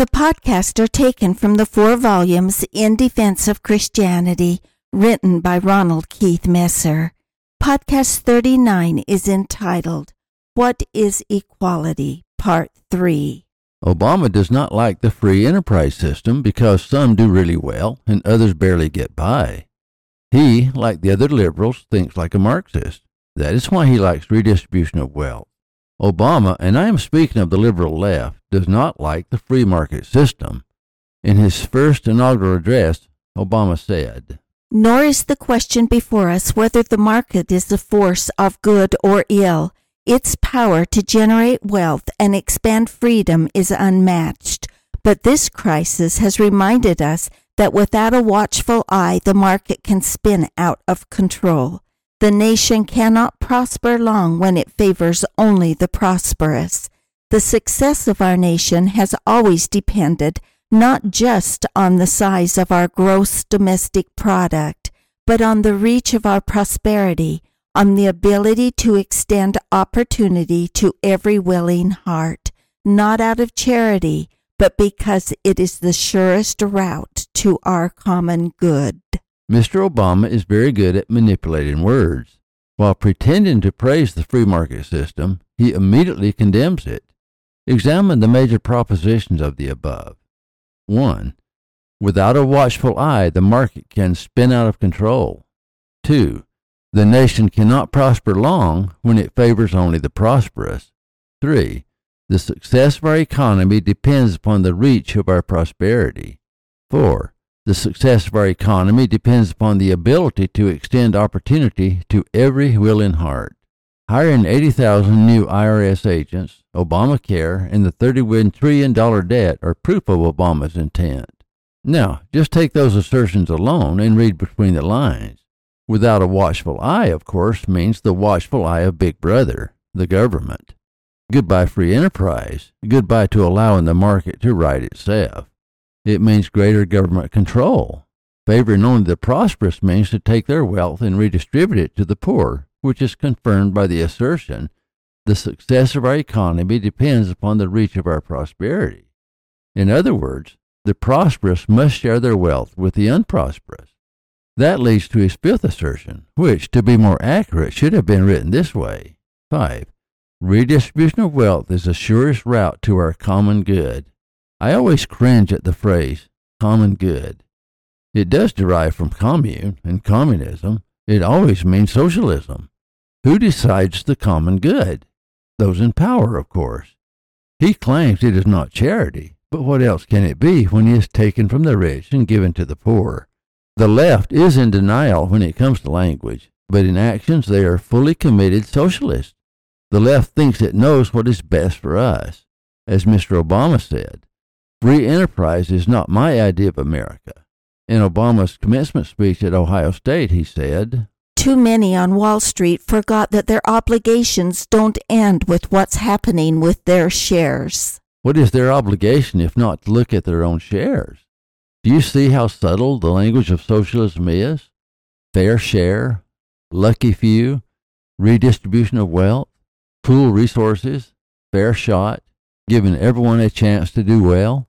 The podcasts are taken from the four volumes In Defense of Christianity, written by Ronald Keith Messer. Podcast 39 is entitled, What is Equality? Part 3. Obama does not like the free enterprise system because some do really well and others barely get by. He, like the other liberals, thinks like a Marxist. That is why he likes redistribution of wealth. Obama, and I am speaking of the liberal left, does not like the free market system. In his first inaugural address, Obama said, Nor is the question before us whether the market is a force of good or ill. Its power to generate wealth and expand freedom is unmatched. But this crisis has reminded us that without a watchful eye, the market can spin out of control. The nation cannot prosper long when it favors only the prosperous. The success of our nation has always depended not just on the size of our gross domestic product, but on the reach of our prosperity, on the ability to extend opportunity to every willing heart, not out of charity, but because it is the surest route to our common good. Mr. Obama is very good at manipulating words. While pretending to praise the free market system, he immediately condemns it. Examine the major propositions of the above. 1. Without a watchful eye, the market can spin out of control. 2. The nation cannot prosper long when it favors only the prosperous. 3. The success of our economy depends upon the reach of our prosperity. 4. The success of our economy depends upon the ability to extend opportunity to every willing heart. Hiring 80,000 new IRS agents, Obamacare, and the $31 trillion debt are proof of Obama's intent. Now, just take those assertions alone and read between the lines. Without a watchful eye, of course, means the watchful eye of Big Brother, the government. Goodbye free enterprise. Goodbye to allowing the market to right itself. It means greater government control. Favoring only the prosperous means to take their wealth and redistribute it to the poor, which is confirmed by the assertion the success of our economy depends upon the reach of our prosperity. In other words, the prosperous must share their wealth with the unprosperous. That leads to his fifth assertion, which, to be more accurate, should have been written this way 5. Redistribution of wealth is the surest route to our common good. I always cringe at the phrase common good. It does derive from commune and communism. It always means socialism. Who decides the common good? Those in power, of course. He claims it is not charity, but what else can it be when it is taken from the rich and given to the poor? The left is in denial when it comes to language, but in actions they are fully committed socialists. The left thinks it knows what is best for us. As Mr. Obama said, Free enterprise is not my idea of America. In Obama's commencement speech at Ohio State, he said, Too many on Wall Street forgot that their obligations don't end with what's happening with their shares. What is their obligation if not to look at their own shares? Do you see how subtle the language of socialism is? Fair share, lucky few, redistribution of wealth, pool resources, fair shot, giving everyone a chance to do well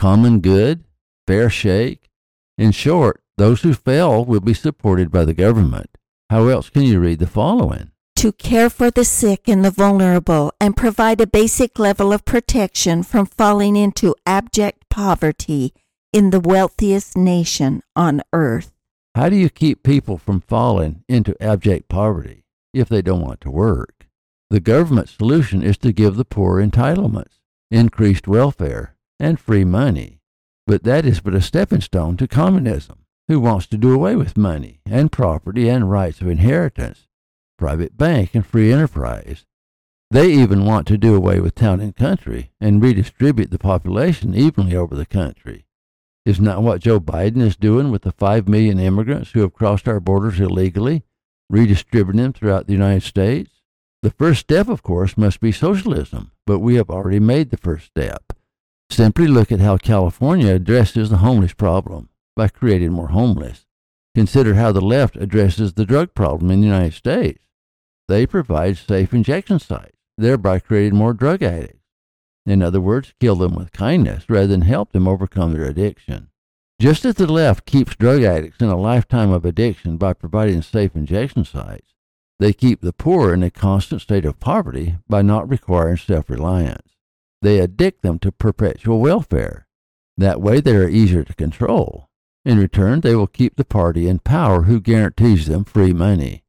common good, fair shake. In short, those who fail will be supported by the government. How else can you read the following? To care for the sick and the vulnerable and provide a basic level of protection from falling into abject poverty in the wealthiest nation on earth. How do you keep people from falling into abject poverty if they don't want to work? The government solution is to give the poor entitlements, increased welfare, and free money. But that is but a stepping stone to communism, who wants to do away with money and property and rights of inheritance, private bank and free enterprise. They even want to do away with town and country and redistribute the population evenly over the country. Is not what Joe Biden is doing with the 5 million immigrants who have crossed our borders illegally, redistributing them throughout the United States? The first step, of course, must be socialism, but we have already made the first step. Simply look at how California addresses the homeless problem by creating more homeless. Consider how the left addresses the drug problem in the United States. They provide safe injection sites, thereby creating more drug addicts. In other words, kill them with kindness rather than help them overcome their addiction. Just as the left keeps drug addicts in a lifetime of addiction by providing safe injection sites, they keep the poor in a constant state of poverty by not requiring self reliance. They addict them to perpetual welfare. That way they are easier to control. In return, they will keep the party in power who guarantees them free money.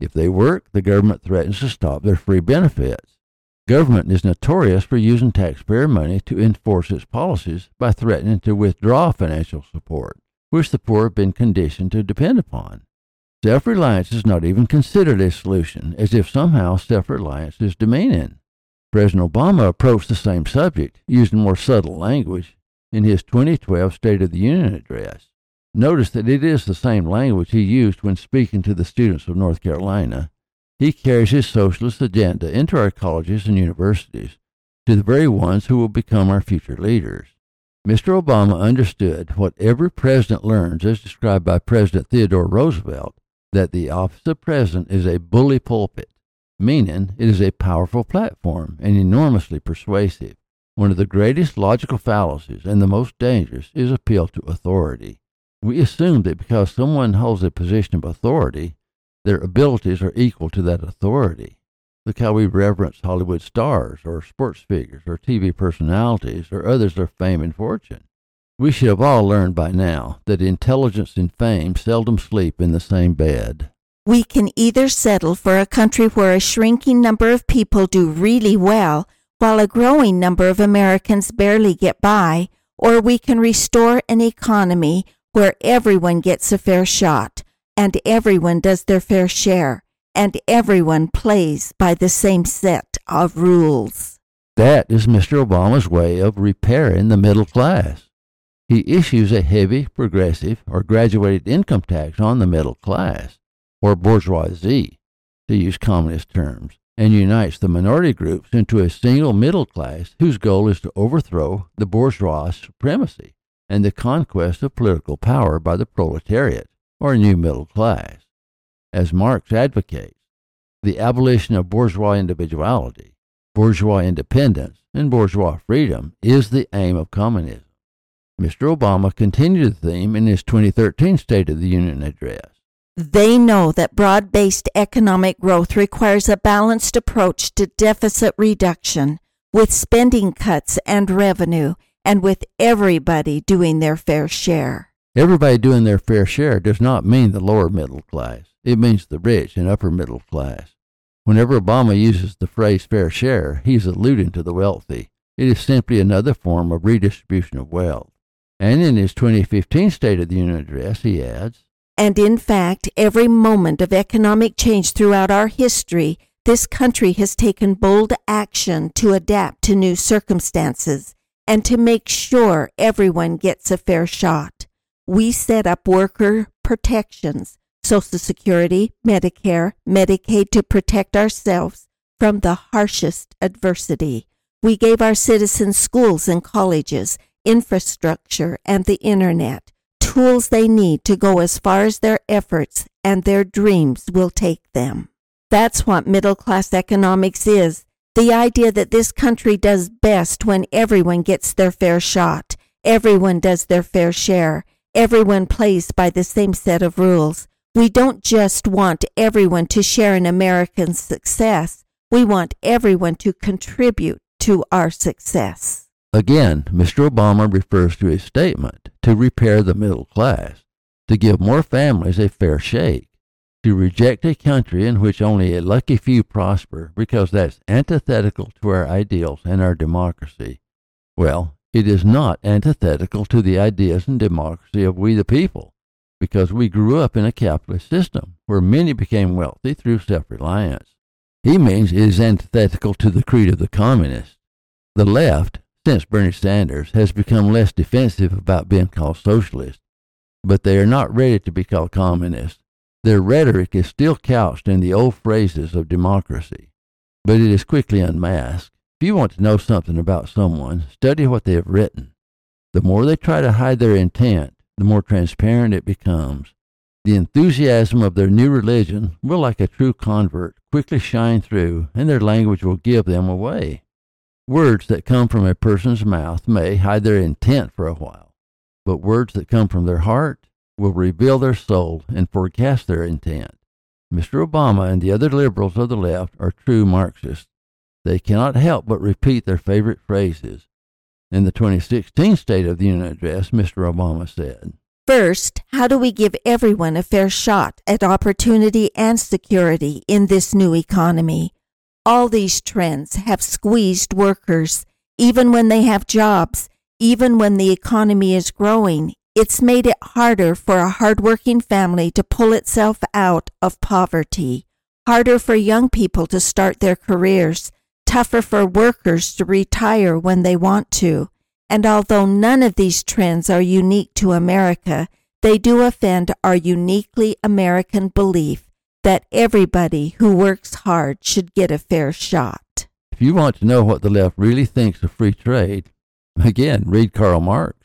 If they work, the government threatens to stop their free benefits. Government is notorious for using taxpayer money to enforce its policies by threatening to withdraw financial support, which the poor have been conditioned to depend upon. Self reliance is not even considered a solution, as if somehow self reliance is demeaning. President Obama approached the same subject, using more subtle language, in his 2012 State of the Union address. Notice that it is the same language he used when speaking to the students of North Carolina he carries his socialist agenda into our colleges and universities, to the very ones who will become our future leaders. Mr. Obama understood what every president learns, as described by President Theodore Roosevelt, that the office of president is a bully pulpit, meaning it is a powerful platform and enormously persuasive. One of the greatest logical fallacies and the most dangerous is appeal to authority. We assume that because someone holds a position of authority, their abilities are equal to that authority. Look how we reverence Hollywood stars or sports figures or TV personalities or others of fame and fortune. We should have all learned by now that intelligence and fame seldom sleep in the same bed. We can either settle for a country where a shrinking number of people do really well while a growing number of Americans barely get by, or we can restore an economy where everyone gets a fair shot and everyone does their fair share, and everyone plays by the same set of rules. That is Mr. Obama's way of repairing the middle class. He issues a heavy, progressive, or graduated income tax on the middle class, or bourgeoisie, to use communist terms, and unites the minority groups into a single middle class whose goal is to overthrow the bourgeois supremacy and the conquest of political power by the proletariat or new middle class. As Marx advocates, the abolition of bourgeois individuality, bourgeois independence, and bourgeois freedom is the aim of communism. Mr. Obama continued the theme in his 2013 State of the Union address. They know that broad based economic growth requires a balanced approach to deficit reduction, with spending cuts and revenue, and with everybody doing their fair share. Everybody doing their fair share does not mean the lower middle class. It means the rich and upper middle class. Whenever Obama uses the phrase fair share, he's alluding to the wealthy. It is simply another form of redistribution of wealth. And in his 2015 State of the Union address, he adds, And in fact, every moment of economic change throughout our history, this country has taken bold action to adapt to new circumstances and to make sure everyone gets a fair shot we set up worker protections, Social Security, Medicare, Medicaid to protect ourselves from the harshest adversity. We gave our citizens schools and colleges, infrastructure, and the internet, tools they need to go as far as their efforts and their dreams will take them. That's what middle class economics is the idea that this country does best when everyone gets their fair shot, everyone does their fair share, everyone plays by the same set of rules. We don't just want everyone to share in American success. We want everyone to contribute to our success. Again, Mr. Obama refers to his statement to repair the middle class, to give more families a fair shake, to reject a country in which only a lucky few prosper because that's antithetical to our ideals and our democracy. Well, it is not antithetical to the ideas and democracy of we the people, because we grew up in a capitalist system where many became wealthy through self reliance. He means it is antithetical to the creed of the communists. The left, since Bernie Sanders has become less defensive about being called socialist, but they are not ready to be called communist. Their rhetoric is still couched in the old phrases of democracy, but it is quickly unmasked. If you want to know something about someone, study what they have written. The more they try to hide their intent, the more transparent it becomes. The enthusiasm of their new religion will, like a true convert, quickly shine through, and their language will give them away. Words that come from a person's mouth may hide their intent for a while, but words that come from their heart will reveal their soul and forecast their intent. Mr. Obama and the other liberals of the left are true Marxists. They cannot help but repeat their favorite phrases. In the 2016 State of the Union address, Mr. Obama said, First, how do we give everyone a fair shot at opportunity and security in this new economy? All these trends have squeezed workers, even when they have jobs, even when the economy is growing, it's made it harder for a hardworking family to pull itself out of poverty, harder for young people to start their careers, tougher for workers to retire when they want to. And although none of these trends are unique to America, they do offend our uniquely American belief that everybody who works hard should get a fair shot. If you want to know what the left really thinks of free trade, again, read Karl Marx.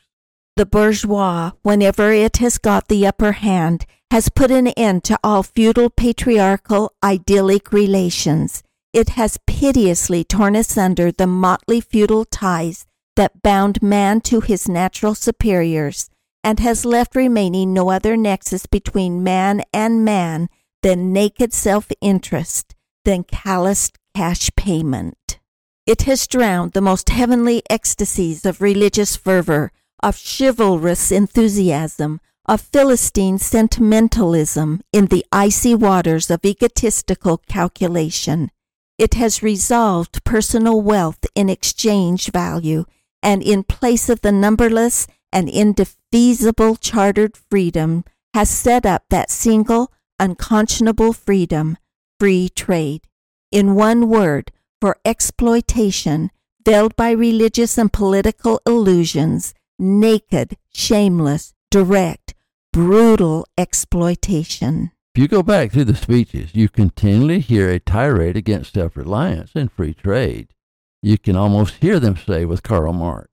The bourgeois, whenever it has got the upper hand, has put an end to all feudal, patriarchal, idyllic relations. It has pitilessly torn asunder the motley feudal ties that bound man to his natural superiors, and has left remaining no other nexus between man and man than naked self interest, than calloused cash payment. It has drowned the most heavenly ecstasies of religious fervor of chivalrous enthusiasm, of Philistine sentimentalism in the icy waters of egotistical calculation. It has resolved personal wealth in exchange value, and in place of the numberless and indefeasible chartered freedom, has set up that single, unconscionable freedom, free trade. In one word, for exploitation, veiled by religious and political illusions, naked, shameless, direct, brutal exploitation. If you go back through the speeches, you continually hear a tirade against self reliance and free trade. You can almost hear them say with Karl Marx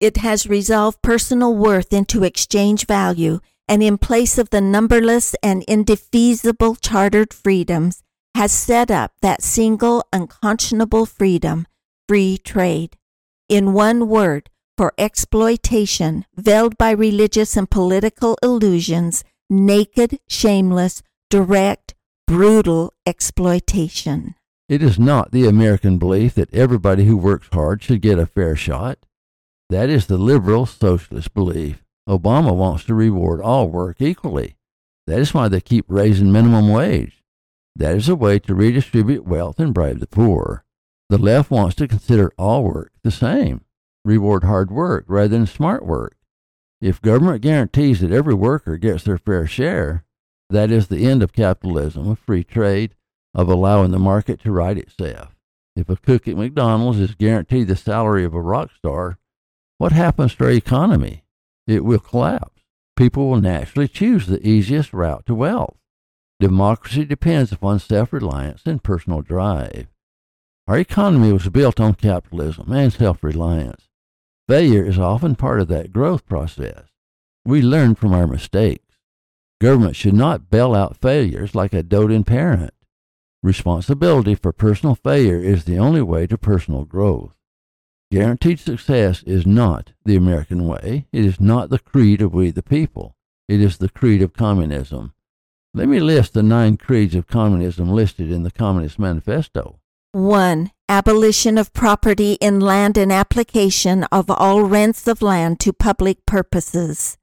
It has resolved personal worth into exchange value, and in place of the numberless and indefeasible chartered freedoms, has set up that single unconscionable freedom, free trade. In one word, for exploitation, veiled by religious and political illusions, naked, shameless, direct, brutal exploitation. It is not the American belief that everybody who works hard should get a fair shot. That is the liberal socialist belief. Obama wants to reward all work equally. That is why they keep raising minimum wage. That is a way to redistribute wealth and bribe the poor. The left wants to consider all work the same reward hard work rather than smart work. If government guarantees that every worker gets their fair share, that is the end of capitalism, of free trade, of allowing the market to right itself. If a cook at McDonald's is guaranteed the salary of a rock star, what happens to our economy? It will collapse. People will naturally choose the easiest route to wealth. Democracy depends upon self reliance and personal drive. Our economy was built on capitalism and self reliance. Failure is often part of that growth process. We learn from our mistakes. Government should not bail out failures like a doting parent. Responsibility for personal failure is the only way to personal growth. Guaranteed success is not the American way. It is not the creed of we the people. It is the creed of communism. Let me list the nine creeds of communism listed in the Communist Manifesto. 1. Abolition of property in land and application of all rents of land to public purposes.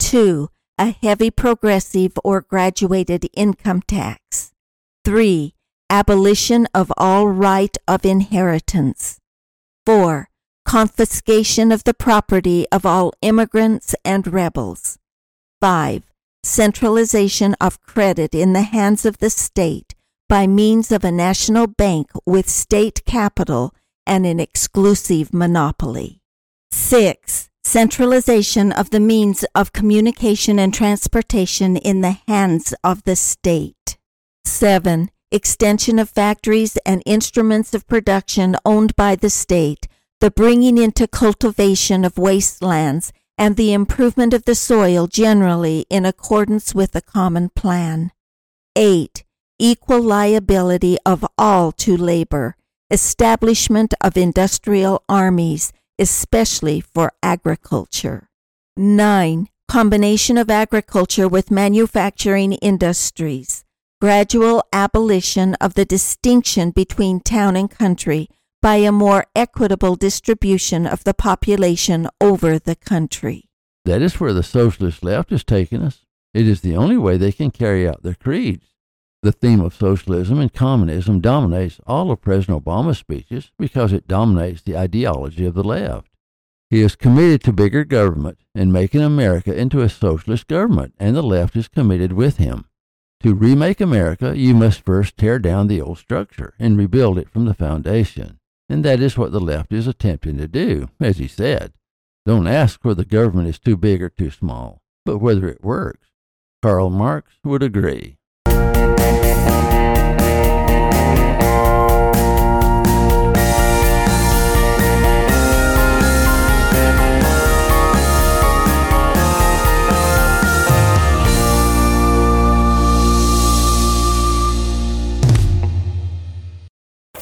2. A heavy progressive or graduated income tax. 3. Abolition of all right of inheritance. 4. Confiscation of the property of all immigrants and rebels. 5. Centralization of credit in the hands of the state by means of a national bank with state capital and an exclusive monopoly. 6. Centralization of the means of communication and transportation in the hands of the state. 7. Extension of factories and instruments of production owned by the state, the bringing into cultivation of wastelands, and the improvement of the soil generally in accordance with a common plan. 8. Equal liability of all to labor, establishment of industrial armies, especially for agriculture. 9. Combination of agriculture with manufacturing industries. Gradual abolition of the distinction between town and country by a more equitable distribution of the population over the country. That is where the socialist left is taking us. It is the only way they can carry out their creeds. The theme of socialism and communism dominates all of President Obama's speeches because it dominates the ideology of the left. He is committed to bigger government and making America into a socialist government, and the left is committed with him. To remake America, you must first tear down the old structure and rebuild it from the foundation. And that is what the left is attempting to do, as he said. Don't ask whether the government is too big or too small, but whether it works. Karl Marx would agree.